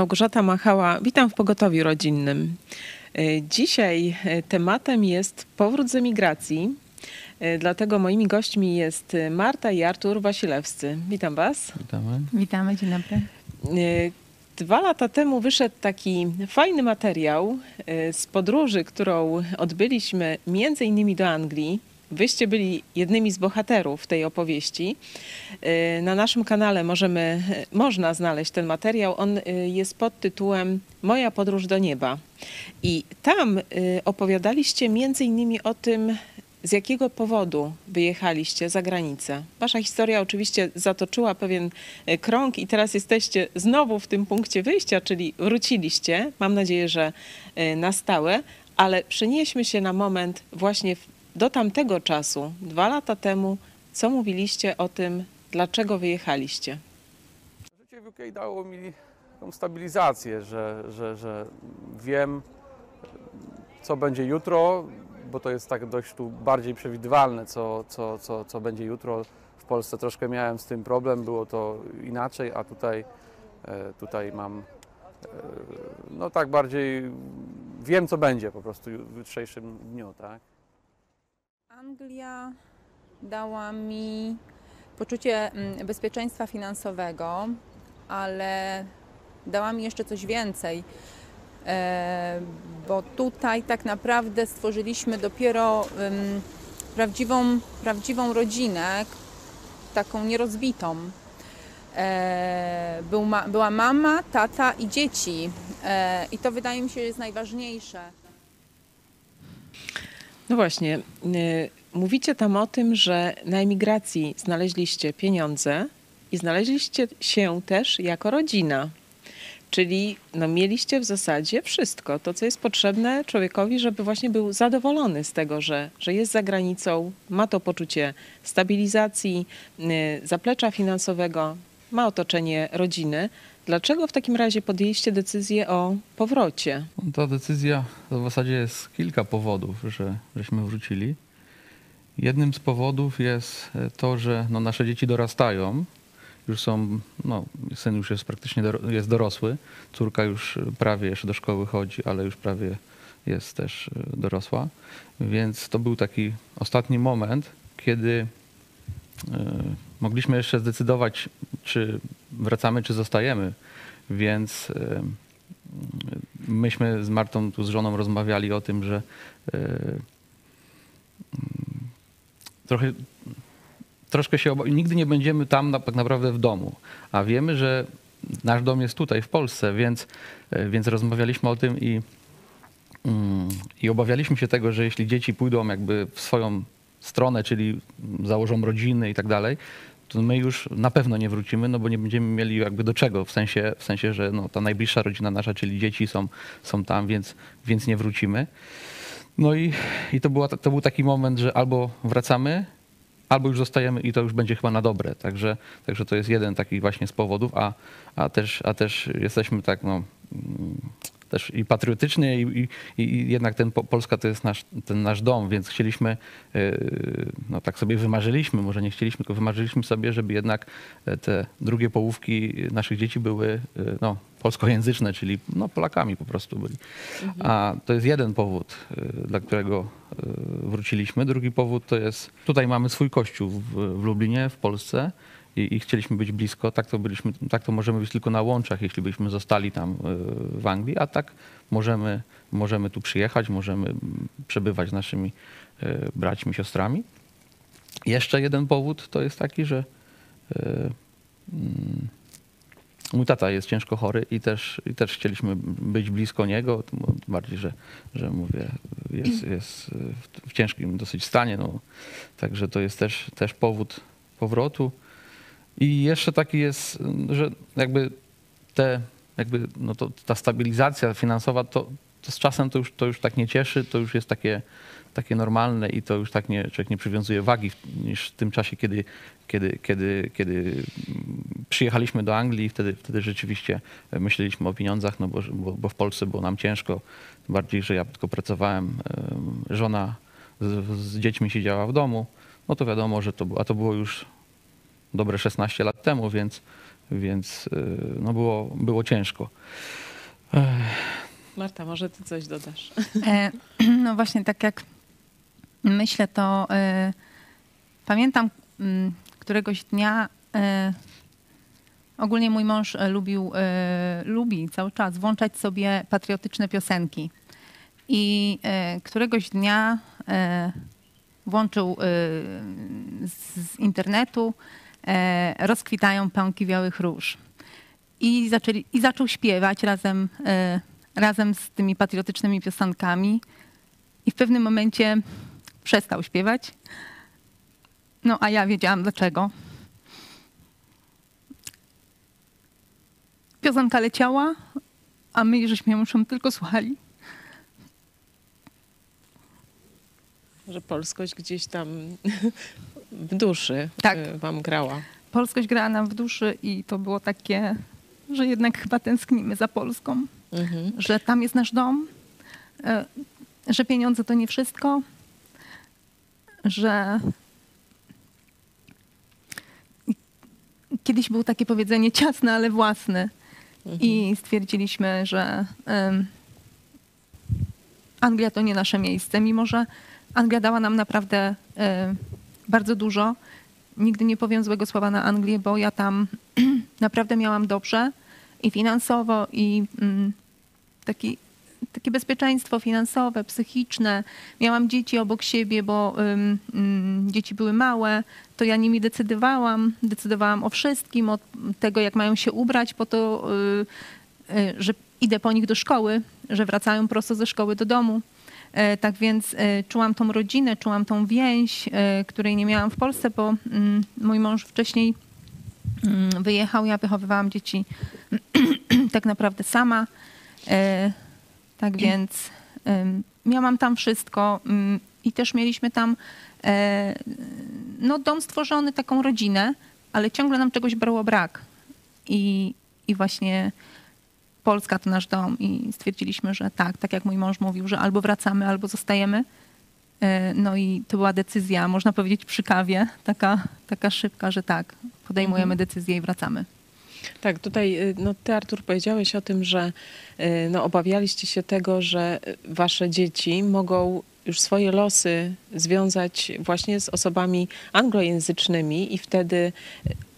Małgorzata Machała, witam w pogotowiu rodzinnym. E, Dzisiaj e, tematem jest powrót z emigracji. E, Dlatego moimi gośćmi jest Marta i Artur Wasilewscy. Witam Was. Witamy. Witamy, dzień dobry. Dwa lata temu wyszedł taki fajny materiał z podróży, którą odbyliśmy między innymi do Anglii. Wyście byli jednymi z bohaterów tej opowieści. E, Na naszym kanale możemy, e, można znaleźć ten materiał. On e, jest pod tytułem Moja podróż do nieba. I tam opowiadaliście między innymi o tym, z jakiego powodu wyjechaliście za granicę? Wasza historia oczywiście zatoczyła pewien krąg i teraz jesteście znowu w tym punkcie wyjścia, czyli wróciliście, mam nadzieję, że na stałe, ale przenieśmy się na moment właśnie w- do tamtego czasu, dwa lata temu. Co mówiliście o tym, dlaczego wyjechaliście? Życie w UK dało mi tą stabilizację, że, że, że wiem, co będzie jutro, bo to jest tak dość tu bardziej przewidywalne, co, co, co, co będzie jutro. W Polsce troszkę miałem z tym problem, było to inaczej, a tutaj, e, tutaj mam e, no tak bardziej wiem, co będzie po prostu w jutrzejszym dniu, tak? Anglia dała mi poczucie mm, bezpieczeństwa finansowego, ale dała mi jeszcze coś więcej, e, bo tutaj tak naprawdę stworzyliśmy dopiero em, prawdziwą, prawdziwą rodzinę, taką nierozbitą. E, była mama, tata i dzieci. E, I to wydaje mi się jest najważniejsze. No właśnie, y, mówicie tam o tym, że na emigracji znaleźliście pieniądze i znaleźliście się też jako rodzina. Czyli no, mieliście w zasadzie wszystko, to co jest potrzebne człowiekowi, żeby właśnie był zadowolony z tego, że, że jest za granicą, ma to poczucie stabilizacji, y, zaplecza finansowego, ma otoczenie rodziny. Dlaczego w takim razie podjęliście decyzję o powrocie? Ta decyzja to w zasadzie jest kilka powodów, że żeśmy wrócili. Jednym z powodów jest e, to, że no, nasze dzieci dorastają. Już są, no, syn już jest praktycznie doro- jest dorosły, córka już e, prawie jeszcze do szkoły chodzi, ale już prawie jest też e, dorosła. Więc to był taki ostatni moment, kiedy mogliśmy jeszcze zdecydować, czy wracamy, czy zostajemy. Więc e, myśmy z Martą, tu z żoną rozmawiali o tym, że e, trochę, troszkę się oba... nigdy nie będziemy tam tak naprawdę w domu, a wiemy, że nasz dom jest tutaj w Polsce, więc, e, więc rozmawialiśmy o tym i, mm, i obawialiśmy się tego, że jeśli dzieci pójdą jakby w swoją stronę, czyli założą rodziny i tak dalej, to my już na pewno nie wrócimy, no bo nie będziemy mieli jakby do czego, w sensie, w sensie że no, ta najbliższa rodzina nasza, czyli dzieci są, są tam, więc, więc nie wrócimy. No i, i to, była, to był taki moment, że albo wracamy, albo już zostajemy i to już będzie chyba na dobre. Także, także to jest jeden taki właśnie z powodów, a, a, też, a też jesteśmy tak, no, mm, też i patriotycznie i, i, i jednak ten po, Polska to jest nasz, ten nasz dom, więc chcieliśmy, yy, no tak sobie wymarzyliśmy, może nie chcieliśmy, tylko wymarzyliśmy sobie, żeby jednak e, te drugie połówki naszych dzieci były yy, no, polskojęzyczne, czyli no, Polakami po prostu byli. A to jest jeden powód, dla którego wróciliśmy. Drugi powód to jest, tutaj mamy swój kościół w, w Lublinie, w Polsce i, i chcieliśmy być blisko. Tak to, byliśmy, tak to możemy być tylko na łączach, jeśli byśmy zostali tam yy, w Anglii, a tak możemy, możemy tu przyjechać, możemy przebywać z naszymi yy, braćmi, siostrami. Jeszcze jeden powód to jest taki, że yy, mm, mój tata jest ciężko chory i też, i też chcieliśmy być blisko niego, bardziej, że, że mówię, jest, jest w ciężkim dosyć stanie, no, także to jest też, też powód powrotu. I jeszcze taki jest, że jakby te, jakby no to, ta stabilizacja finansowa, to, to z czasem to już, to już tak nie cieszy, to już jest takie, takie normalne i to już tak nie, człowiek nie przywiązuje wagi niż w tym czasie, kiedy, kiedy, kiedy, kiedy mm, przyjechaliśmy do Anglii, wtedy, wtedy rzeczywiście myśleliśmy o pieniądzach, no bo, bo, bo w Polsce było nam ciężko, bardziej, że ja tylko pracowałem, em, żona z, z dziećmi siedziała w domu, no to wiadomo, że to było, a to było już dobre 16 lat temu, więc, więc y, no było, było ciężko. Marta, może ty coś dodasz? E, No właśnie, tak jak myślę, to e, pamiętam mm, któregoś dnia. e, ogólnie mój mąż e, lubił, e, lubi cały czas włączać sobie patriotyczne piosenki. I e, któregoś dnia e, włączył e, z, z internetu e, Rozkwitają pąki białych róż. I, zaczęli, I zaczął śpiewać razem, e, razem z tymi patriotycznymi piosenkami. I w pewnym momencie przestał śpiewać. No a ja wiedziałam dlaczego. Piosenka leciała, a my żeśmy ją tylko słuchali. Że polskość gdzieś tam w duszy Tak. y, wam grała. Polskość grała nam w duszy i to było takie, że jednak chyba tęsknimy za Polską. Mhm. że tam jest nasz dom, e, że pieniądze to nie wszystko, że kiedyś było takie powiedzenie ciasne, ale własne. I stwierdziliśmy, że em, Anglia to nie nasze miejsce, mimo że Anglia dała nam naprawdę e, bardzo dużo. Nigdy nie powiem złego słowa na Anglię, bo ja tam naprawdę miałam dobrze i finansowo, i mm, taki, takie bezpieczeństwo finansowe, psychiczne. Miałam dzieci obok siebie, bo ym, dzieci były małe, to ja nimi decydowałam. Decydowałam o wszystkim, od tego, jak mają się ubrać, po to, y, y, że idę po nich do szkoły, że wracają prosto ze szkoły do domu. E, Tak więc e, czułam tą rodzinę, czułam tą więź, e, której nie miałam w Polsce, bo mm, mój mąż wcześniej mm, wyjechał, ja wychowywałam dzieci tak naprawdę sama. Tak więc miałam tam wszystko mm, i też mieliśmy tam no, dom stworzony, taką rodzinę, ale ciągle nam czegoś brało brak. I, i właśnie Polska to nasz dom i stwierdziliśmy, że tak, tak jak mój mąż mówił, że albo wracamy, albo zostajemy. E, No i to była decyzja, można powiedzieć przy kawie, taka, taka szybka, że tak, podejmujemy decyzję i wracamy. Tak, tutaj y, no, ty Artur powiedziałeś o tym, że y, no, obawialiście się tego, że y, wasze dzieci mogą już swoje losy związać właśnie z osobami anglojęzycznymi i wtedy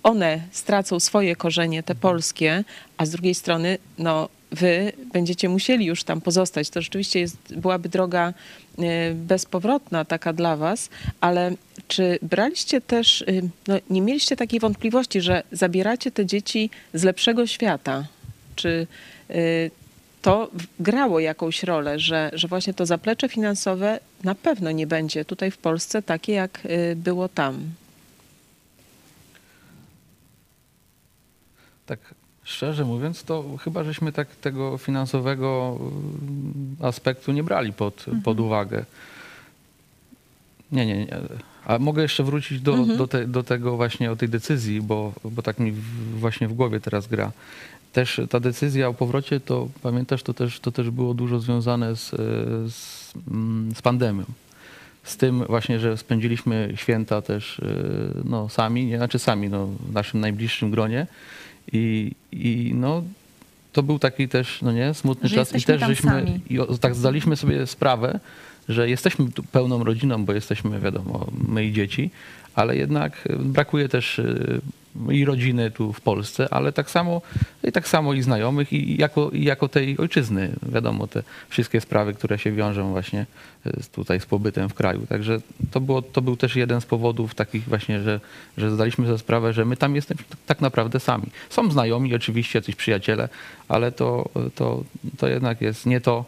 one stracą swoje korzenie, te polskie, a z drugiej strony no, wy będziecie musieli już tam pozostać. To rzeczywiście jest, byłaby droga y, bezpowrotna taka dla was, ale czy braliście też, y, no, nie mieliście takiej wątpliwości, że zabieracie te dzieci z lepszego świata? Czy y, to grało jakąś rolę, że, że właśnie to zaplecze finansowe na pewno nie będzie tutaj w Polsce takie, jak y, było tam? Tak szczerze mówiąc, to chyba żeśmy tak tego finansowego y, aspektu nie brali pod, pod uwagę. Nie, nie, nie. A mogę jeszcze wrócić do, do, te, do tego właśnie o tej decyzji, bo, bo tak mi właśnie w głowie teraz gra. Też ta decyzja o powrocie, to pamiętasz, to też, to też było dużo związane z, z, mm, z pandemią. Z tym właśnie, że spędziliśmy święta też y, no, sami, nie? znaczy sami, no, w naszym najbliższym gronie. I, I no, to był taki też, no nie, smutny Że czas. I też żeśmy sami. i o, tak zdaliśmy sobie sprawę, że jesteśmy tu pełną rodziną, bo jesteśmy, wiadomo, my i dzieci, ale jednak brakuje też y, i rodziny tu w Polsce, ale tak samo i tak samo i znajomych i jako, i jako tej ojczyzny, wiadomo, te wszystkie sprawy, które się wiążą właśnie y, z- tutaj z pobytem w kraju. Także to, było, to był też jeden z powodów takich właśnie, że, że zdaliśmy sobie sprawę, że my tam jesteśmy tak- naprawdę sami. Są znajomi oczywiście, jacyś przyjaciele, ale to, to, to jednak jest nie to,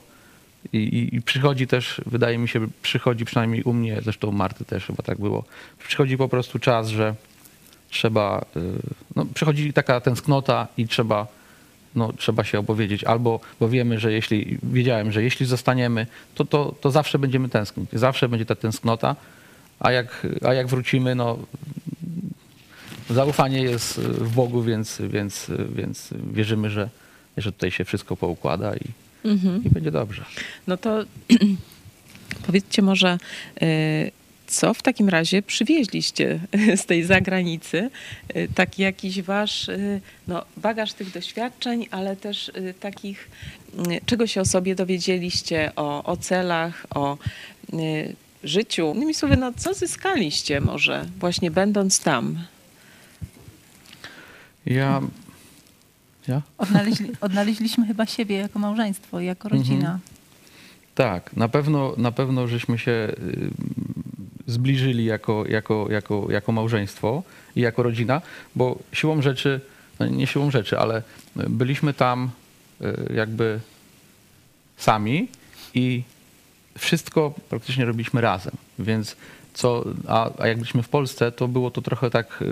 i, i, przychodzi też, wydaje mi się, przychodzi przynajmniej u mnie, zresztą Marty też chyba tak było, przychodzi po prostu czas, że trzeba, y, no, przychodzi taka tęsknota i trzeba, no, trzeba się opowiedzieć. Albo, bo wiemy, że jeśli, wiedziałem, że jeśli zostaniemy, to, to, to zawsze będziemy tęsknić. Zawsze będzie ta tęsknota, a jak, a jak wrócimy, no, zaufanie jest w Bogu, więc, więc, więc wierzymy, że, że tutaj się wszystko poukłada i, i będzie dobrze. No to powiedzcie może, y, Co w takim razie przywieźliście z tej zagranicy? Y, Taki jakiś wasz y, no, bagaż tych doświadczeń, ale też takich, czego się o sobie dowiedzieliście, o, o celach, o życiu. Innymi słowy, no, co zyskaliście może właśnie będąc tam? Ja. Ja? Odnaleźli, odnaleźliśmy chyba siebie jako małżeństwo, i jako rodzina. Tak, na pewno, na pewno żeśmy się y, zbliżyli jako, jako, jako, jako małżeństwo i jako rodzina, bo siłą rzeczy, no nie siłą rzeczy, ale byliśmy tam y, jakby sami i wszystko praktycznie robiliśmy razem, więc co, a, a jak byliśmy w Polsce, to było to trochę tak y,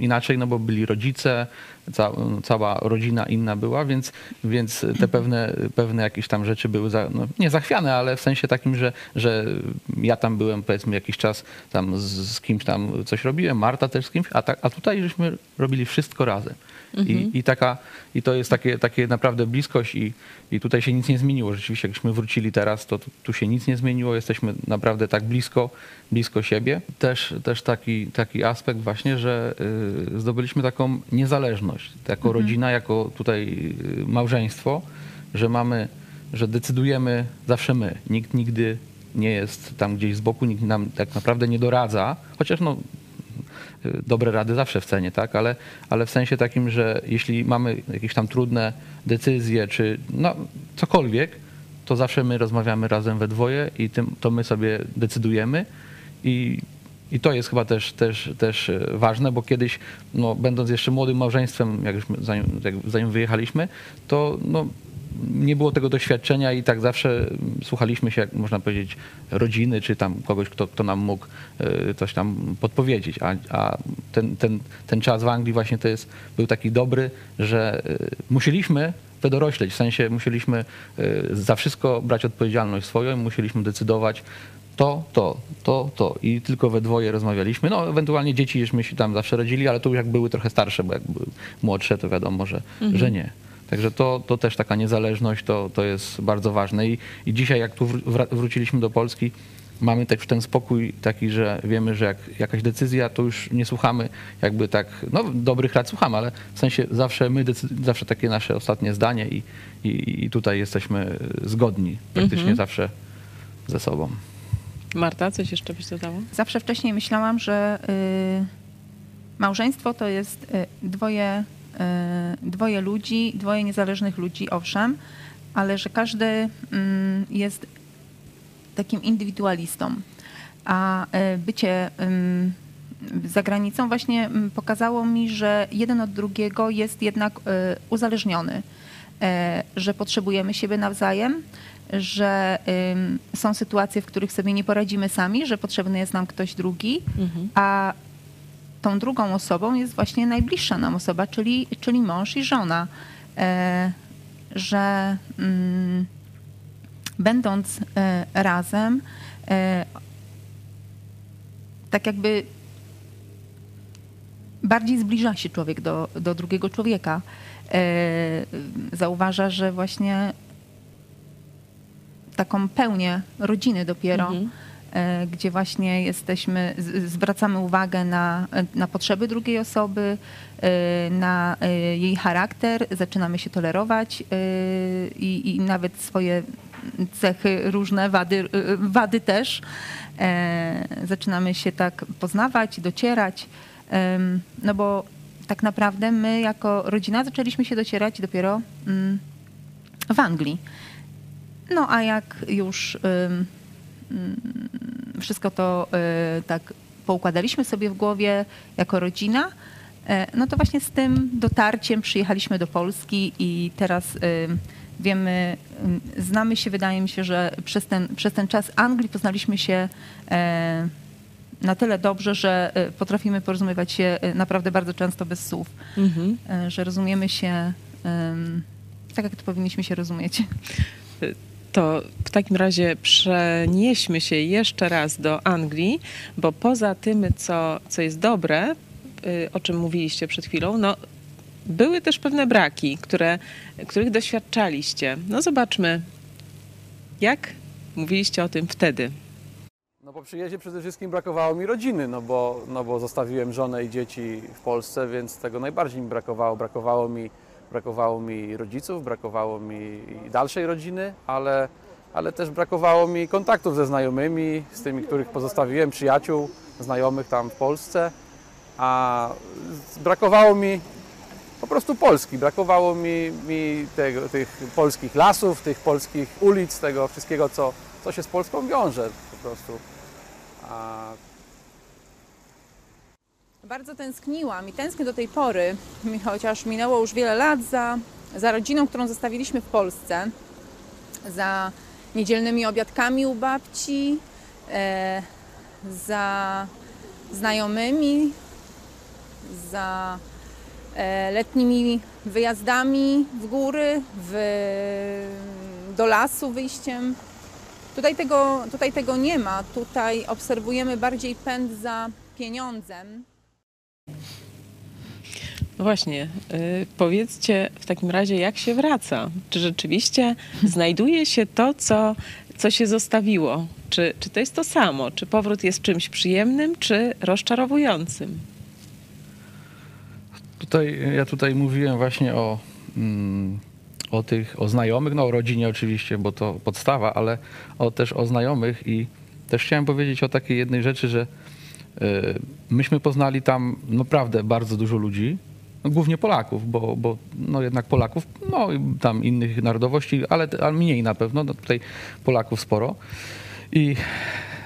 inaczej, no bo byli rodzice, ca, cała rodzina inna była, więc, więc te pewne, pewne jakieś tam rzeczy były za, no, nie zachwiane, ale w sensie takim, że, że ja tam byłem powiedzmy jakiś czas tam z, z kimś tam coś robiłem, Marta też z kimś, a, ta, a tutaj żeśmy robili wszystko razem. I, I, taka, I to jest takie, takie naprawdę bliskość i, i tutaj się nic nie zmieniło. Rzeczywiście, jakśmy wrócili teraz, to tu, tu się nic nie zmieniło. Jesteśmy naprawdę tak blisko, blisko siebie. Też, też taki, taki aspekt właśnie, że y, zdobyliśmy taką niezależność jako rodzina, jako tutaj y, małżeństwo, że mamy, że decydujemy zawsze my. Nikt nigdy nie jest tam gdzieś z boku, nikt nam tak naprawdę nie doradza, chociaż no y, dobre rady zawsze w cenie, tak? Ale, ale w sensie takim, że jeśli mamy jakieś tam trudne decyzje, czy no, cokolwiek, to zawsze my rozmawiamy razem we dwoje i tym, to my sobie decydujemy i, i to jest chyba też, też, też e, ważne, bo kiedyś, no, będąc jeszcze młodym małżeństwem, jak już zanim, jak, zanim wyjechaliśmy, to no, nie było tego doświadczenia i tak zawsze mm, słuchaliśmy się, jak można powiedzieć, rodziny, czy tam kogoś, kto, kto nam mógł e, coś tam podpowiedzieć. A, a ten, ten, ten czas w Anglii właśnie to jest, był taki dobry, że e, musieliśmy wydorośleć, w sensie musieliśmy za wszystko brać odpowiedzialność swoją, i musieliśmy decydować to, to, to, to i tylko we dwoje rozmawialiśmy. No ewentualnie dzieci żeśmy się tam zawsze rodzili, ale to już jak były trochę starsze, bo jak były młodsze, to wiadomo, że, że nie. Także to, to też taka niezależność to, to jest bardzo ważne. I, I dzisiaj jak tu wróciliśmy do Polski, mamy też ten spokój taki, że wiemy, że jak jakaś decyzja, to już nie słuchamy jakby tak, no dobrych rad słuchamy, ale w sensie zawsze my, zawsze takie nasze ostatnie zdanie i, i, i tutaj jesteśmy zgodni praktycznie zawsze ze sobą. Marta, coś jeszcze byś dodała? Zawsze wcześniej myślałam, że y, małżeństwo to jest y, dwoje, y, dwoje ludzi, dwoje niezależnych ludzi, owszem, ale że każdy mm, jest takim indywidualistą. A y, bycie za granicą właśnie mm, pokazało mi, że jeden od drugiego jest jednak y, uzależniony, że potrzebujemy siebie nawzajem, że są sytuacje, w których sobie nie poradzimy sami, że potrzebny jest nam ktoś drugi, a tą drugą osobą jest właśnie najbliższa nam osoba, czyli, czyli mąż i żona. E, że mm, będąc e, razem, e, tak jakby bardziej zbliża się człowiek do, do drugiego człowieka. E, zauważa, że właśnie taką pełnię rodziny dopiero, Mhm. e, gdzie właśnie jesteśmy, zwracamy uwagę na, na potrzeby drugiej osoby, e, na jej charakter, zaczynamy się tolerować i, i nawet swoje cechy, różne wady, wady też. Zaczynamy się tak poznawać, docierać, no bo tak naprawdę my jako rodzina zaczęliśmy się docierać dopiero mm, w Anglii. No a jak już ym, wszystko to y, tak poukładaliśmy sobie w głowie jako rodzina, e, no to właśnie z tym dotarciem przyjechaliśmy do Polski i teraz ym, wiemy, ym, znamy się, wydaje mi się, że przez ten, przez ten czas Anglii poznaliśmy się e, na tyle dobrze, że e, potrafimy porozumiewać się e, naprawdę bardzo często bez słów, Mhm. e, że rozumiemy się tak, jak to powinniśmy się rozumieć. To w takim razie przenieśmy się jeszcze raz do Anglii, bo poza tym, co, co jest dobre, y, o czym mówiliście przed chwilą, no, były też pewne braki, które, których doświadczaliście. No zobaczmy, jak mówiliście o tym wtedy. No po przyjeździe przede wszystkim brakowało mi rodziny, no bo, no bo zostawiłem żonę i dzieci w Polsce, więc tego najbardziej mi brakowało. Brakowało mi, brakowało mi rodziców, brakowało mi dalszej rodziny, ale, ale też brakowało mi kontaktów ze znajomymi, z tymi, których pozostawiłem, przyjaciół, znajomych tam w Polsce, a brakowało mi po prostu Polski. Brakowało mi, mi tego, tych polskich lasów, tych polskich ulic, tego wszystkiego, co, co się z Polską wiąże po prostu. A Bardzo tęskniłam i tęsknię do tej pory, chociaż minęło już wiele lat za, za rodziną, którą zostawiliśmy w Polsce, za niedzielnymi obiadkami u babci, e, za znajomymi, za e, letnimi wyjazdami w góry, w, do lasu wyjściem. Tutaj tego, tutaj tego nie ma. Tutaj obserwujemy bardziej pęd za pieniądzem. No właśnie, y, powiedzcie w takim razie, jak się wraca? Czy rzeczywiście znajduje się to, co, co się zostawiło? Czy, czy to jest to samo? Czy powrót jest czymś przyjemnym, czy rozczarowującym? Tutaj, ja tutaj mówiłem właśnie o, mm, o tych, o znajomych, no o rodzinie oczywiście, bo to podstawa, ale o, też o znajomych i też chciałem powiedzieć o takiej jednej rzeczy, że y, myśmy poznali tam naprawdę bardzo dużo ludzi, no, głównie Polaków, bo, bo no jednak Polaków, no i tam innych narodowości, ale, ale mniej na pewno, no tutaj Polaków sporo. I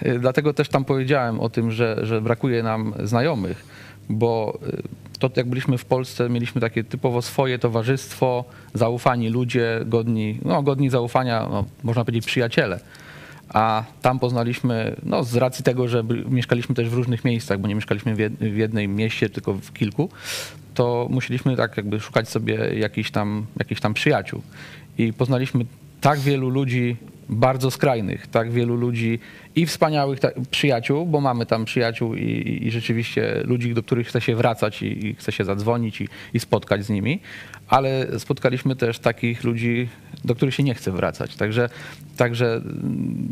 y, dlatego też tam powiedziałem o tym, że, że brakuje nam znajomych, bo y, to jak byliśmy w Polsce, mieliśmy takie typowo swoje towarzystwo, zaufani ludzie, godni, no, godni zaufania, no, można powiedzieć przyjaciele. A tam poznaliśmy, no z racji tego, że mieszkaliśmy też w różnych miejscach, bo nie mieszkaliśmy w jed- w jednym mieście, tylko w kilku, to musieliśmy tak jakby szukać sobie jakichś tam, jakichś tam przyjaciół. I poznaliśmy tak wielu ludzi bardzo skrajnych, tak wielu ludzi i wspaniałych ta, przyjaciół, bo mamy tam przyjaciół i, i rzeczywiście ludzi, do których chce się wracać i, i chce się zadzwonić i, i spotkać z nimi, ale spotkaliśmy też takich ludzi, do których się nie chce wracać. Także, także mm,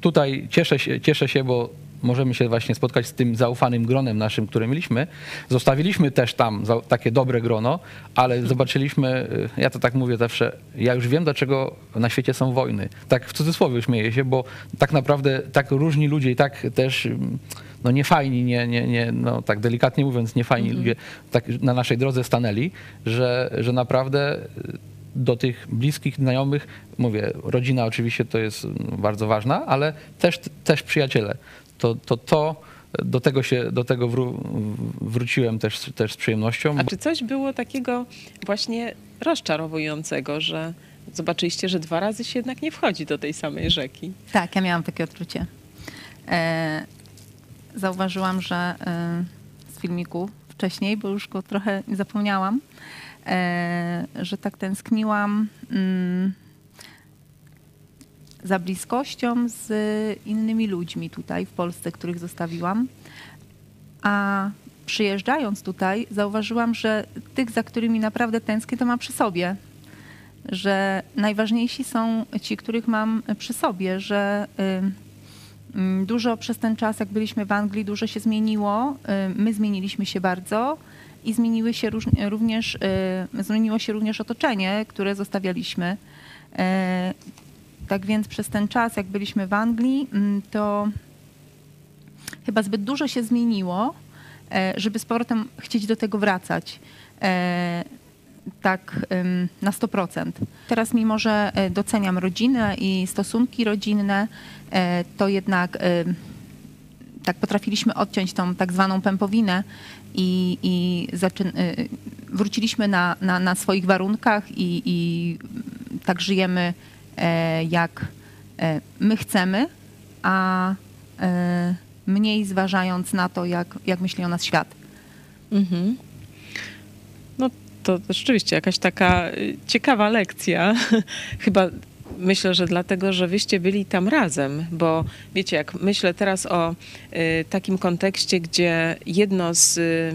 tutaj cieszę się, cieszę się, bo możemy się właśnie spotkać z tym zaufanym gronem naszym, które mieliśmy. Zostawiliśmy też tam takie dobre grono, ale zobaczyliśmy, y, ja to tak mówię zawsze, ja już wiem, dlaczego na świecie są wojny. Tak w cudzysłowie śmieję się, bo tak naprawdę tak różni ludzie i tak też mm, no niefajni, nie, nie, nie, no tak delikatnie mówiąc, niefajni ludzie tak na naszej drodze stanęli, że, że naprawdę y, do tych bliskich znajomych, mówię, rodzina oczywiście to jest bardzo ważna, ale też, też przyjaciele. To, to, to do tego się, do tego wró- wróciłem też, też z przyjemnością. A czy coś było takiego właśnie rozczarowującego, że zobaczyliście, że dwa razy się jednak nie wchodzi do tej samej rzeki? Tak, ja miałam takie odczucie. E, zauważyłam, że e, z filmiku wcześniej, bo już go trochę zapomniałam, e, że tak tęskniłam mm, za bliskością z innymi ludźmi tutaj w Polsce, których zostawiłam. A przyjeżdżając tutaj, zauważyłam, że tych, za którymi naprawdę tęsknię, to mam przy sobie że najważniejsi są ci, których mam przy sobie, że y, mm, dużo przez ten czas, jak byliśmy w Anglii, dużo się zmieniło. Y, My zmieniliśmy się bardzo i zmieniły się również, y, zmieniło się również otoczenie, które zostawialiśmy. Tak więc przez ten czas, jak byliśmy w Anglii, mm, to chyba zbyt dużo się zmieniło, e, żeby z powrotem chcieć do tego wracać. E, tak na 100%. Teraz mimo, że e, doceniam rodzinę i stosunki rodzinne, to jednak tak potrafiliśmy odciąć tą tak zwaną pępowinę i, i zaczyn- wróciliśmy na, na, na swoich warunkach i, i tak żyjemy jak e, my chcemy, a e, mniej zważając na to, jak, jak myśli o nas świat. Mhm. No to rzeczywiście jakaś taka y, ciekawa lekcja. Chyba myślę, że dlatego, że wyście byli tam razem, bo wiecie, jak myślę teraz o y, takim kontekście, gdzie jedno z y,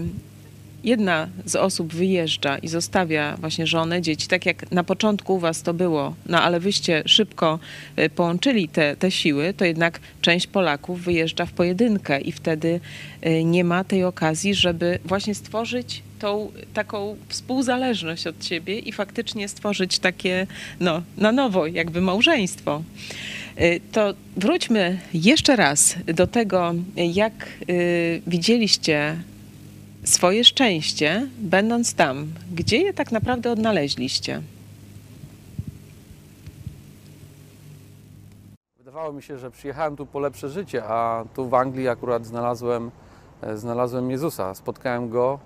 jedna z osób wyjeżdża i zostawia właśnie żonę, dzieci, tak jak na początku u was to było, no ale wyście szybko y, połączyli te, te siły, to jednak część Polaków wyjeżdża w pojedynkę i wtedy y, nie ma tej okazji, żeby właśnie stworzyć tą taką współzależność od ciebie i faktycznie stworzyć takie, no, na nowo jakby małżeństwo. Y, To wróćmy jeszcze raz do tego, jak widzieliście swoje szczęście, będąc tam. Gdzie je tak naprawdę odnaleźliście? Wydawało mi się, że przyjechałem tu po lepsze życie, a tu w Anglii akurat znalazłem, e, znalazłem Jezusa. Spotkałem Go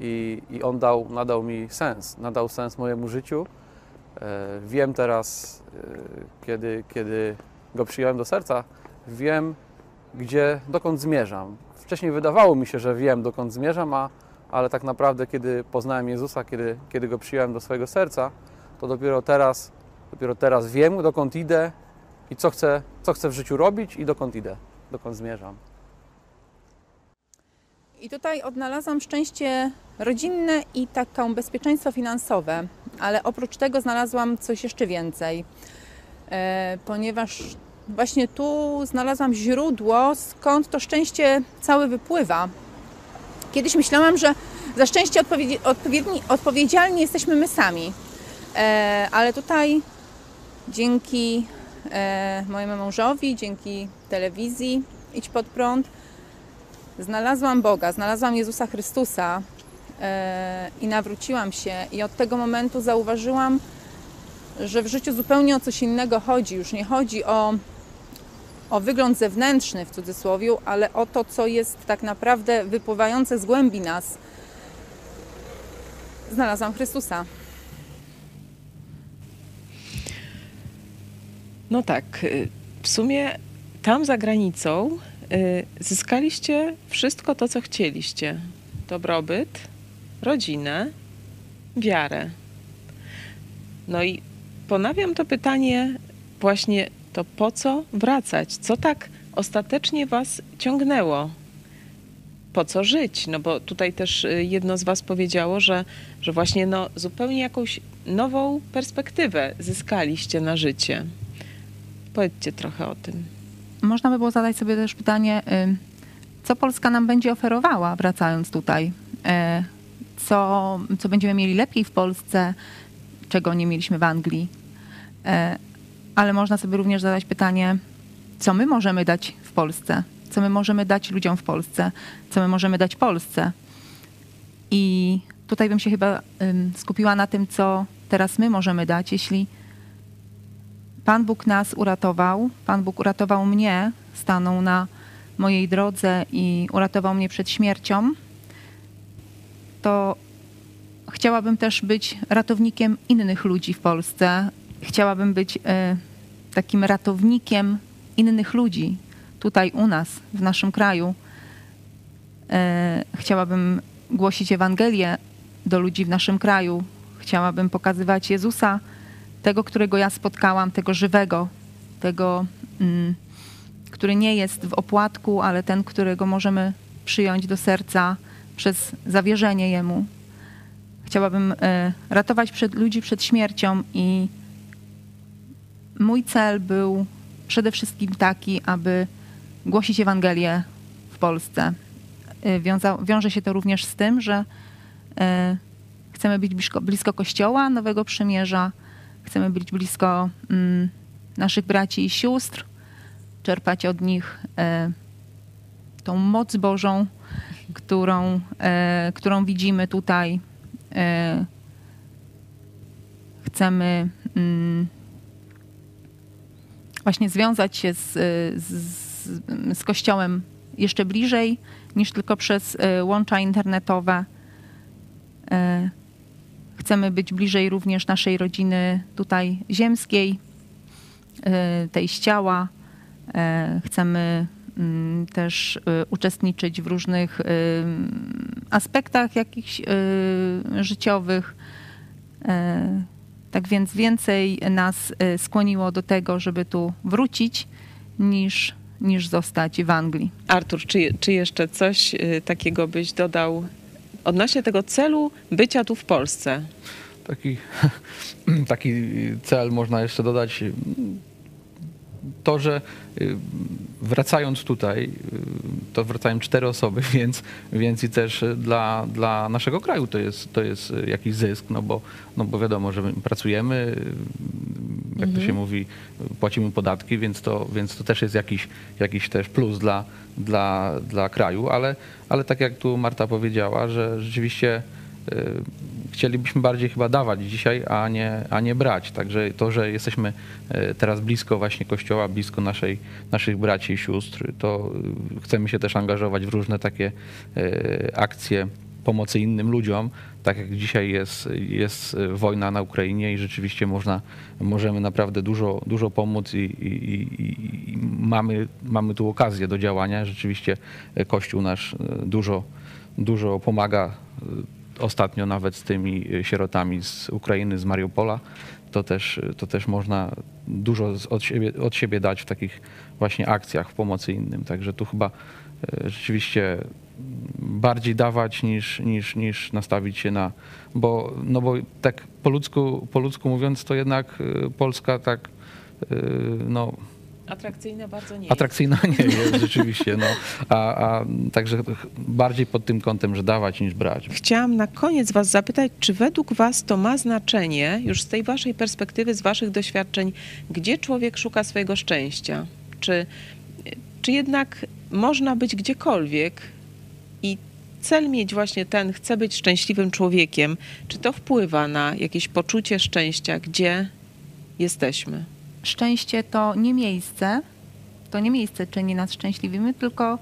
i, i On dał, nadał mi sens, nadał sens mojemu życiu. E, Wiem teraz, e, kiedy, kiedy Go przyjąłem do serca, wiem, gdzie, dokąd zmierzam. Wcześniej wydawało mi się, że wiem, dokąd zmierzam, a, ale tak naprawdę, kiedy poznałem Jezusa, kiedy, kiedy Go przyjąłem do swojego serca, to dopiero teraz, dopiero teraz wiem, dokąd idę i co chcę, co chcę w życiu robić i dokąd idę, dokąd zmierzam. I tutaj odnalazłam szczęście rodzinne i taką bezpieczeństwo finansowe, ale oprócz tego znalazłam coś jeszcze więcej, e, ponieważ właśnie tu znalazłam źródło, skąd to szczęście całe wypływa. Kiedyś myślałam, że za szczęście odpowiedzialni jesteśmy my sami, e, ale tutaj dzięki e, mojemu mężowi, dzięki telewizji Idź Pod Prąd, znalazłam Boga, znalazłam Jezusa Chrystusa e, i nawróciłam się. I od tego momentu zauważyłam, że w życiu zupełnie o coś innego chodzi. Już nie chodzi o, o wygląd zewnętrzny w cudzysłowie, ale o to, co jest tak naprawdę wypływające z głębi nas. Znalazłam Chrystusa. No tak, y, w sumie tam za granicą y, zyskaliście wszystko to, co chcieliście. Dobrobyt, rodzinę, wiarę. No i ponawiam to pytanie właśnie to po co wracać? Co tak ostatecznie was ciągnęło? Po co żyć? No bo tutaj też y, jedno z was powiedziało, że, że właśnie no, zupełnie jakąś nową perspektywę zyskaliście na życie. Powiedzcie trochę o tym. Można by było zadać sobie też pytanie, y, co Polska nam będzie oferowała, wracając tutaj? Y, Co, co będziemy mieli lepiej w Polsce, czego nie mieliśmy w Anglii? Y, Ale można sobie również zadać pytanie, co my możemy dać w Polsce? Co my możemy dać ludziom w Polsce? Co my możemy dać Polsce? I tutaj bym się chyba skupiła na tym, co teraz my możemy dać, jeśli Pan Bóg nas uratował, Pan Bóg uratował mnie, stanął na mojej drodze i uratował mnie przed śmiercią, to chciałabym też być ratownikiem innych ludzi w Polsce. Chciałabym być e, takim ratownikiem innych ludzi tutaj u nas, w naszym kraju. E, chciałabym głosić Ewangelię do ludzi w naszym kraju. Chciałabym pokazywać Jezusa, tego, którego ja spotkałam, tego żywego, tego, mm, który nie jest w opłatku, ale ten, którego możemy przyjąć do serca przez zawierzenie Jemu. Chciałabym e, ratować przed, ludzi przed śmiercią i mój cel był przede wszystkim taki, aby głosić Ewangelię w Polsce. E, Wiąza, wiąże się to również z tym, że e, chcemy być blisko, blisko Kościoła Nowego Przymierza, chcemy być blisko mm, naszych braci i sióstr, czerpać od nich e, tą moc Bożą, którą, którą widzimy tutaj. Chcemy mm, właśnie związać się z, z, z Kościołem jeszcze bliżej niż tylko przez e, łącza internetowe. E, Chcemy być bliżej również naszej rodziny tutaj ziemskiej, tej z ciała. Chcemy mm, też uczestniczyć w różnych aspektach jakichś życiowych. Tak więc więcej nas e, skłoniło do tego, żeby tu wrócić, niż, niż zostać w Anglii. Artur, czy, czy jeszcze coś y, takiego byś dodał odnośnie tego celu bycia tu w Polsce. Taki, taki cel można jeszcze dodać. To, że y, wracając tutaj, y, to wracają cztery osoby, więc, więc i też dla, dla naszego kraju to jest, to jest jakiś zysk, no bo, no bo wiadomo, że my pracujemy, jak to się mówi, płacimy podatki, więc to, więc to też jest jakiś, jakiś też plus dla, dla, dla kraju, ale, ale tak jak tu Marta powiedziała, że rzeczywiście y, chcielibyśmy bardziej chyba dawać dzisiaj, a nie, a nie brać. Także to, że jesteśmy y, teraz blisko właśnie kościoła, blisko naszej, naszych braci i sióstr, to y, chcemy się też angażować w różne takie akcje pomocy innym ludziom, tak jak dzisiaj jest, jest wojna na Ukrainie i rzeczywiście można, możemy naprawdę dużo, dużo pomóc i, i, i, i mamy, mamy tu okazję do działania. Rzeczywiście Kościół nasz dużo, dużo pomaga ostatnio nawet z tymi sierotami z Ukrainy, z Mariupola. To też, to też można dużo od siebie, od siebie dać w takich właśnie akcjach w pomocy innym. Także tu chyba e, rzeczywiście bardziej dawać niż, niż, niż nastawić się na, bo, no bo tak po ludzku, po ludzku mówiąc, to jednak y, Polska tak, y, no, Atrakcyjna bardzo nie atrakcyjna nie jest rzeczywiście, no, a, a także bardziej pod tym kątem, że dawać niż brać. Chciałam na koniec Was zapytać, czy według Was to ma znaczenie, już z tej Waszej perspektywy, z Waszych doświadczeń, gdzie człowiek szuka swojego szczęścia? Czy, czy jednak można być gdziekolwiek i cel mieć właśnie ten, chcę być szczęśliwym człowiekiem, czy to wpływa na jakieś poczucie szczęścia, gdzie jesteśmy? Szczęście to nie miejsce, to nie miejsce czyni nas szczęśliwymi, tylko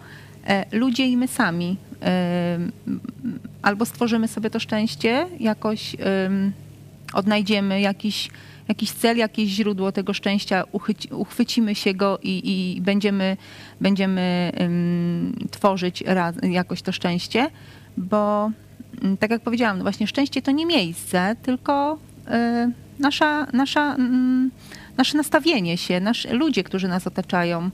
e, ludzie i my sami. E, albo stworzymy sobie to szczęście, jakoś odnajdziemy jakiś, jakiś cel, jakieś źródło tego szczęścia, uchwycimy się go i, i będziemy, będziemy tworzyć raz, jakoś to szczęście, bo tak jak powiedziałam, no właśnie szczęście to nie miejsce, tylko y, nasza, nasza, nasze nastawienie się, nasz, ludzie, którzy nas otaczają.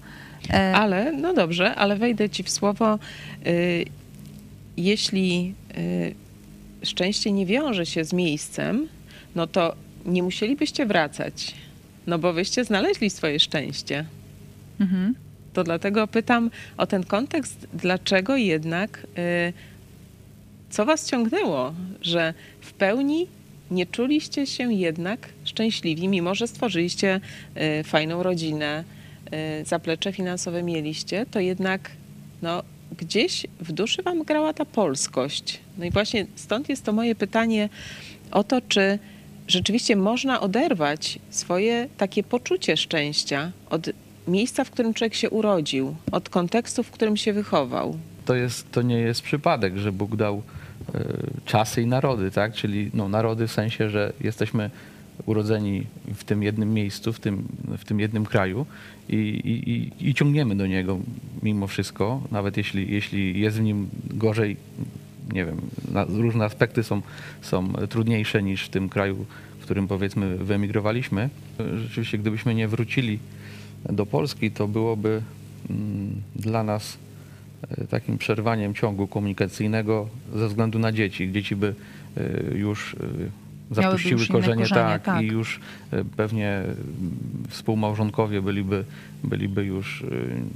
E, ale, no dobrze, ale wejdę ci w słowo. Y, jeśli y, szczęście nie wiąże się z miejscem, no to nie musielibyście wracać, no bo wyście znaleźli swoje szczęście. Mhm. To dlatego pytam o ten kontekst, dlaczego jednak, y, co was ciągnęło, że w pełni nie czuliście się jednak szczęśliwi, mimo że stworzyliście y, fajną rodzinę, y, zaplecze finansowe mieliście, to jednak no, gdzieś w duszy wam grała ta polskość. No i właśnie stąd jest to moje pytanie o to, czy rzeczywiście można oderwać swoje takie poczucie szczęścia od miejsca, w którym człowiek się urodził, od kontekstu, w którym się wychował. To, jest, to nie jest przypadek, że Bóg dał y, czasy i narody, tak? Czyli no, narody w sensie, że jesteśmy urodzeni w tym jednym miejscu, w tym, w tym jednym kraju i, i, i ciągniemy do niego mimo wszystko, nawet jeśli, jeśli jest w nim gorzej, nie wiem, różne aspekty są, są trudniejsze niż w tym kraju, w którym powiedzmy wyemigrowaliśmy. Rzeczywiście, gdybyśmy nie wrócili do Polski, to byłoby mm, dla nas e, takim przerwaniem ciągu komunikacyjnego ze względu na dzieci. Dzieci by e, już e, zapuściły korzenie, korzenie tak, tak. i już pewnie współmałżonkowie byliby, byliby już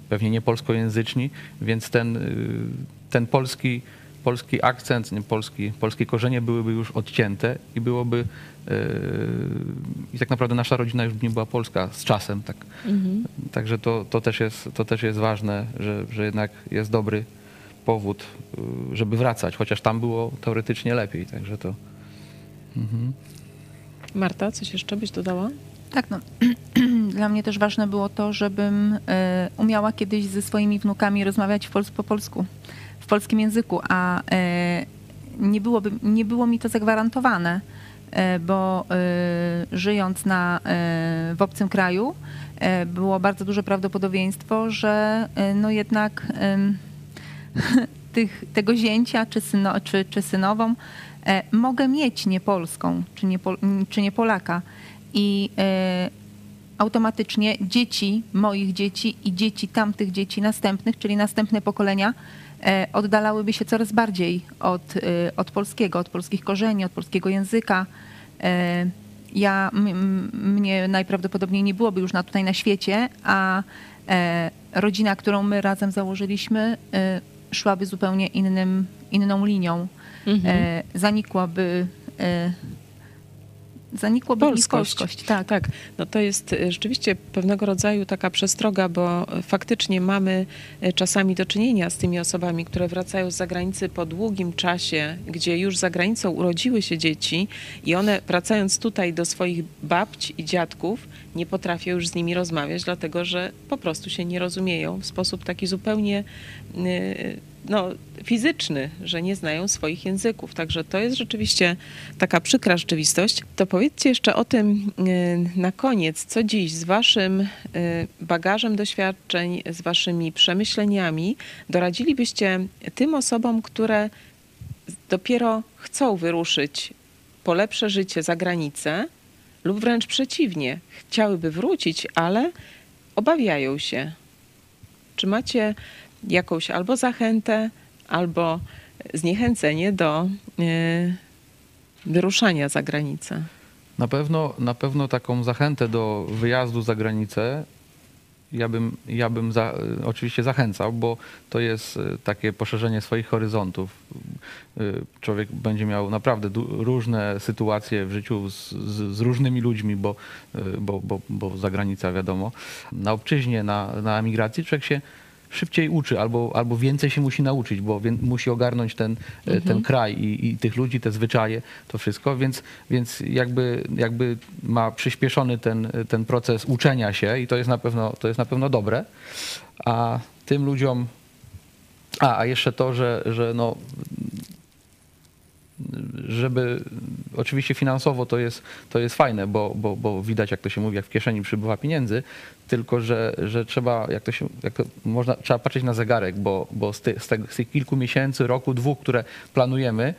pewnie nie polskojęzyczni, więc ten, ten polski polski akcent, nie, polski, polskie korzenie byłyby już odcięte i byłoby i tak naprawdę nasza rodzina już nie była polska z czasem. Tak. Mhm. Także to, to, też jest, to też jest ważne, że, że jednak jest dobry powód, żeby wracać, chociaż tam było teoretycznie lepiej. Także to. Mhm. Marta, coś jeszcze byś dodała? Tak, no. Dla mnie też ważne było to, żebym y, umiała kiedyś ze swoimi wnukami rozmawiać po polsku polskim języku, a e, nie, byłoby, nie było mi to zagwarantowane, e, bo e, żyjąc na, w obcym kraju było bardzo duże prawdopodobieństwo, że no jednak tych, tego zięcia czy, syno, czy, czy synową mogę mieć nie polską, czy nie, czy nie Polaka. I automatycznie dzieci, moich dzieci i dzieci tamtych dzieci następnych, czyli następne pokolenia, e, oddalałyby się coraz bardziej od, e, od polskiego, od polskich korzeni, od polskiego języka. E, Ja, mnie najprawdopodobniej nie byłoby już na, tutaj na świecie, a e, rodzina, którą my razem założyliśmy, e, szłaby zupełnie innym, inną linią. E, zanikłaby, e, zanikłaby Polskość. polskość. Tak. Tak, no to jest y, rzeczywiście pewnego rodzaju taka przestroga, bo faktycznie mamy czasami do czynienia z tymi osobami, które wracają z zagranicy po długim czasie, gdzie już za granicą urodziły się dzieci i one wracając tutaj do swoich babci i dziadków nie potrafią już z nimi rozmawiać, dlatego że po prostu się nie rozumieją w sposób taki zupełnie no, fizyczny, że nie znają swoich języków. Także to jest rzeczywiście taka przykra rzeczywistość. To powiedzcie jeszcze o tym y, na koniec, co dziś z waszym y, bagażem doświadczeń, z waszymi przemyśleniami doradzilibyście tym osobom, które dopiero chcą wyruszyć po lepsze życie za granicę lub wręcz przeciwnie, chciałyby wrócić, ale obawiają się. Czy macie jakąś albo zachętę, albo zniechęcenie do y, wyruszania za granicę? Na pewno, na pewno taką zachętę do wyjazdu za granicę ja bym, ja bym za, oczywiście zachęcał, bo to jest e, takie poszerzenie swoich horyzontów. Człowiek będzie miał naprawdę różne sytuacje w życiu z, z, z różnymi ludźmi, bo, bo, bo, bo za granica wiadomo. Na obczyźnie, na, na emigracji człowiek się szybciej uczy albo, albo więcej się musi nauczyć, bo wię, musi ogarnąć ten, e, ten kraj i, i tych ludzi, te zwyczaje, to wszystko, więc, więc jakby, jakby ma przyspieszony ten, ten proces uczenia się i to jest na pewno, to jest na pewno dobre. A tym ludziom, a, a jeszcze to, że, że no, żeby oczywiście finansowo to jest, to jest fajne, bo, bo, bo widać, jak to się mówi, jak w kieszeni przybywa pieniędzy, tylko że, że trzeba, jak to się, jak to można, trzeba patrzeć na zegarek, bo, bo z, ty, z, tego, z tych kilku miesięcy, roku, dwóch, które planujemy,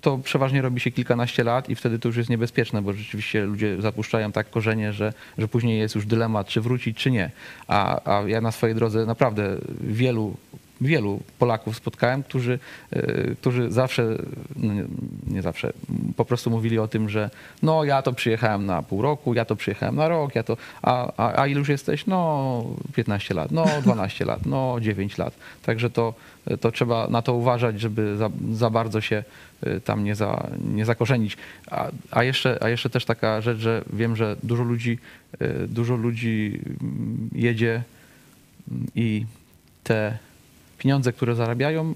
to przeważnie robi się kilkanaście lat i wtedy to już jest niebezpieczne, bo rzeczywiście ludzie zapuszczają tak korzenie, że, że później jest już dylemat, czy wrócić, czy nie. A, a ja na swojej drodze naprawdę wielu wielu Polaków spotkałem, którzy, e, którzy zawsze, no nie, nie zawsze, po prostu mówili o tym, że no ja to przyjechałem na pół roku, ja to przyjechałem na rok, ja to, a, a, a ile już jesteś? No 15 lat, no 12 lat, no 9 lat. Także to, to trzeba na to uważać, żeby za, za bardzo się e, tam nie, za, nie zakorzenić. A, a, jeszcze, a jeszcze też taka rzecz, że wiem, że dużo ludzi, e, dużo ludzi mm, jedzie mm, i te pieniądze, które zarabiają, y,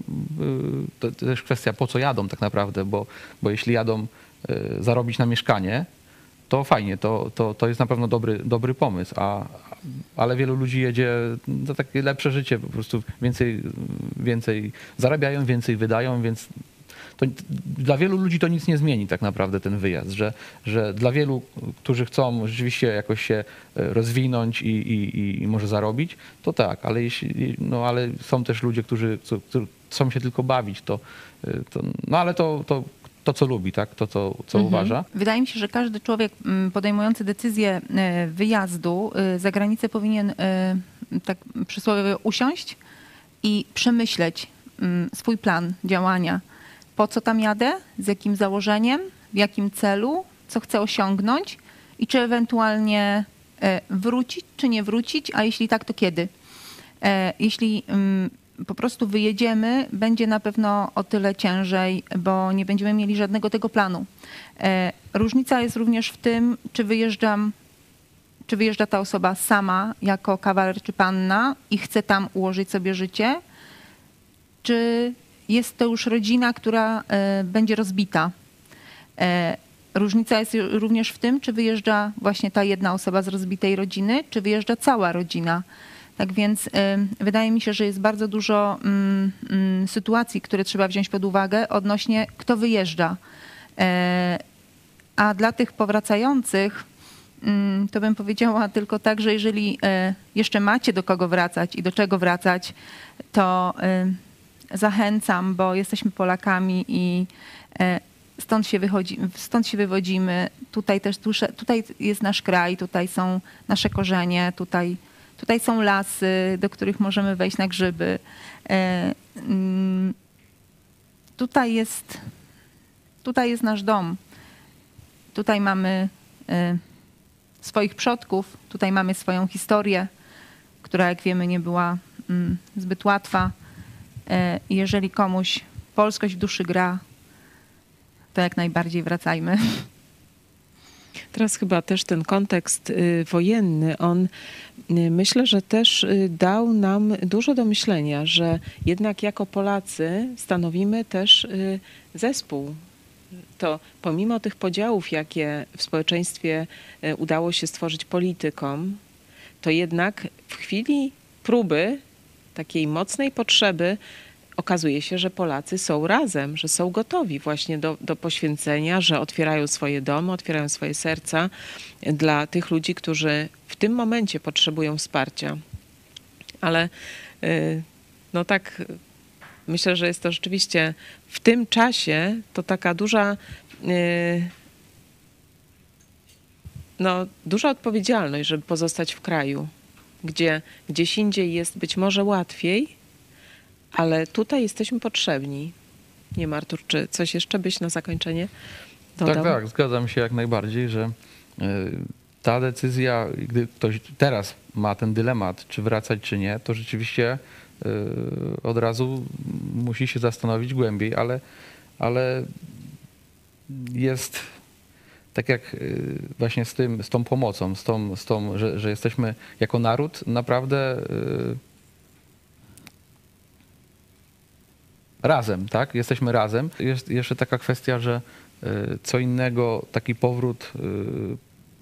to, też kwestia po co jadą tak naprawdę, bo, bo jeśli jadą y, zarobić na mieszkanie, to fajnie, to, to, to jest na pewno dobry, dobry pomysł, a, ale wielu ludzi jedzie za takie lepsze życie, po prostu więcej, więcej zarabiają, więcej wydają, więc to dla wielu ludzi to nic nie zmieni tak naprawdę ten wyjazd, że, że dla wielu, którzy chcą rzeczywiście jakoś się e, rozwinąć i, i, i może zarobić, to tak, ale, jeśli, no, ale są też ludzie, którzy, chcą się tylko bawić, to, e, to no ale to, to, to co lubi, tak, to co, co uważa. Wydaje mi się, że każdy człowiek mm, podejmujący decyzję e, wyjazdu za granicę powinien tak przysłowiowo usiąść i przemyśleć mm, swój plan działania. Po co tam jadę, z jakim założeniem, w jakim celu, co chcę osiągnąć i czy ewentualnie e, wrócić, czy nie wrócić, a jeśli tak, to kiedy. E, Jeśli mm, po prostu wyjedziemy, będzie na pewno o tyle ciężej, bo nie będziemy mieli żadnego tego planu. E, Różnica jest również w tym, czy wyjeżdżam, czy wyjeżdża ta osoba sama jako kawaler czy panna i chce tam ułożyć sobie życie, czy jest to już rodzina, która e, będzie rozbita. E, Różnica jest również w tym, czy wyjeżdża właśnie ta jedna osoba z rozbitej rodziny, czy wyjeżdża cała rodzina. Tak więc y, wydaje mi się, że jest bardzo dużo mm, mm, sytuacji, które trzeba wziąć pod uwagę odnośnie kto wyjeżdża. E, A dla tych powracających, mm, to bym powiedziała tylko tak, że jeżeli e, jeszcze macie do kogo wracać i do czego wracać, to e, zachęcam, bo jesteśmy Polakami i e, stąd się, wychodzi, stąd się wywodzimy. Tutaj też tutaj jest nasz kraj, tutaj są nasze korzenie, tutaj, tutaj są lasy, do których możemy wejść na grzyby. E, mm, tutaj jest, tutaj jest nasz dom. Tutaj mamy e, swoich przodków, tutaj mamy swoją historię, która jak wiemy nie była mm, zbyt łatwa. E, Jeżeli komuś polskość w duszy gra, to jak najbardziej wracajmy. Teraz chyba też ten kontekst y, wojenny, on y, myślę, że też y, dał nam dużo do myślenia, że jednak jako Polacy stanowimy też zespół. To pomimo tych podziałów, jakie w społeczeństwie udało się stworzyć politykom, to jednak w chwili próby takiej mocnej potrzeby okazuje się, że Polacy są razem, że są gotowi właśnie do, do poświęcenia, że otwierają swoje domy, otwierają swoje serca dla tych ludzi, którzy w tym momencie potrzebują wsparcia. Ale y, no tak, myślę, że jest to rzeczywiście w tym czasie to taka duża. y, No, duża odpowiedzialność, żeby pozostać w kraju, gdzie gdzieś indziej jest być może łatwiej, ale tutaj jesteśmy potrzebni. Nie ma, Artur, czy coś jeszcze byś na zakończenie dodał? Tak, tak, zgadzam się jak najbardziej, że y, ta decyzja, gdy ktoś teraz ma ten dylemat, czy wracać, czy nie, to rzeczywiście y, od razu musi się zastanowić głębiej, ale, ale jest tak jak y, właśnie z, tym, z tą pomocą, z tą, z tą że, że jesteśmy jako naród naprawdę y, razem, tak? Jesteśmy razem. Jest jeszcze taka kwestia, że y, co innego taki powrót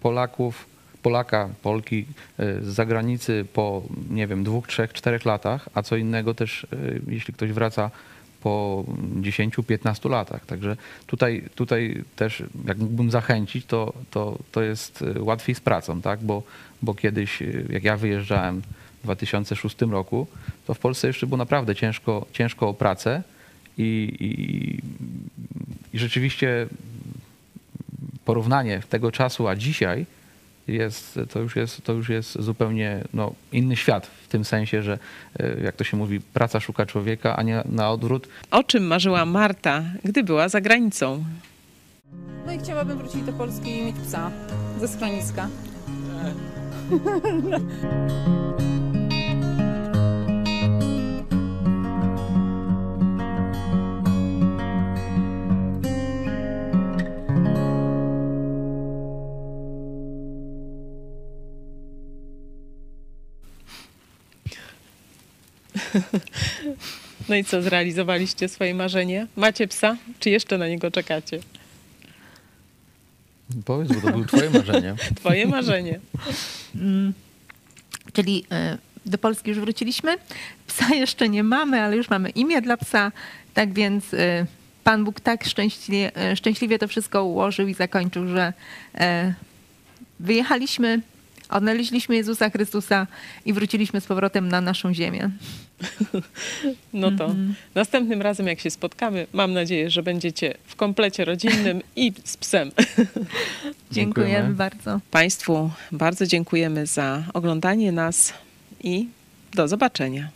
Polaków, Polaka, Polki z zagranicy po, nie wiem, dwóch, trzech, czterech latach, a co innego też, jeśli ktoś wraca po 10-15 latach. Także tutaj, tutaj też, jak mógłbym zachęcić, to, to, to jest y, łatwiej z pracą, tak? Bo, bo kiedyś, y, jak ja wyjeżdżałem w 2006 roku, to w Polsce jeszcze było naprawdę ciężko, ciężko o pracę i, i, i rzeczywiście porównanie tego czasu a dzisiaj jest, to już jest, to już jest zupełnie no, inny świat w tym sensie, że y, jak to się mówi, praca szuka człowieka, a nie na odwrót. O czym marzyła Marta, gdy była za granicą? No i chciałabym wrócić do Polski i mieć psa ze schroniska. No i co, zrealizowaliście swoje marzenie? Macie psa, czy jeszcze na niego czekacie? Powiedz, bo to było twoje marzenie. Twoje marzenie. Mm, Czyli e, do Polski już wróciliśmy. Psa jeszcze nie mamy, ale już mamy imię dla psa. Tak więc e, Pan Bóg tak szczęśliwie, szczęśliwie to wszystko ułożył i zakończył, że e, wyjechaliśmy, odnaleźliśmy Jezusa Chrystusa i wróciliśmy z powrotem na naszą ziemię. No to następnym razem, jak się spotkamy, mam nadzieję, że będziecie w komplecie rodzinnym i z psem. Dziękujemy, Dziękujemy. bardzo. Państwu bardzo dziękujemy za oglądanie nas i do zobaczenia.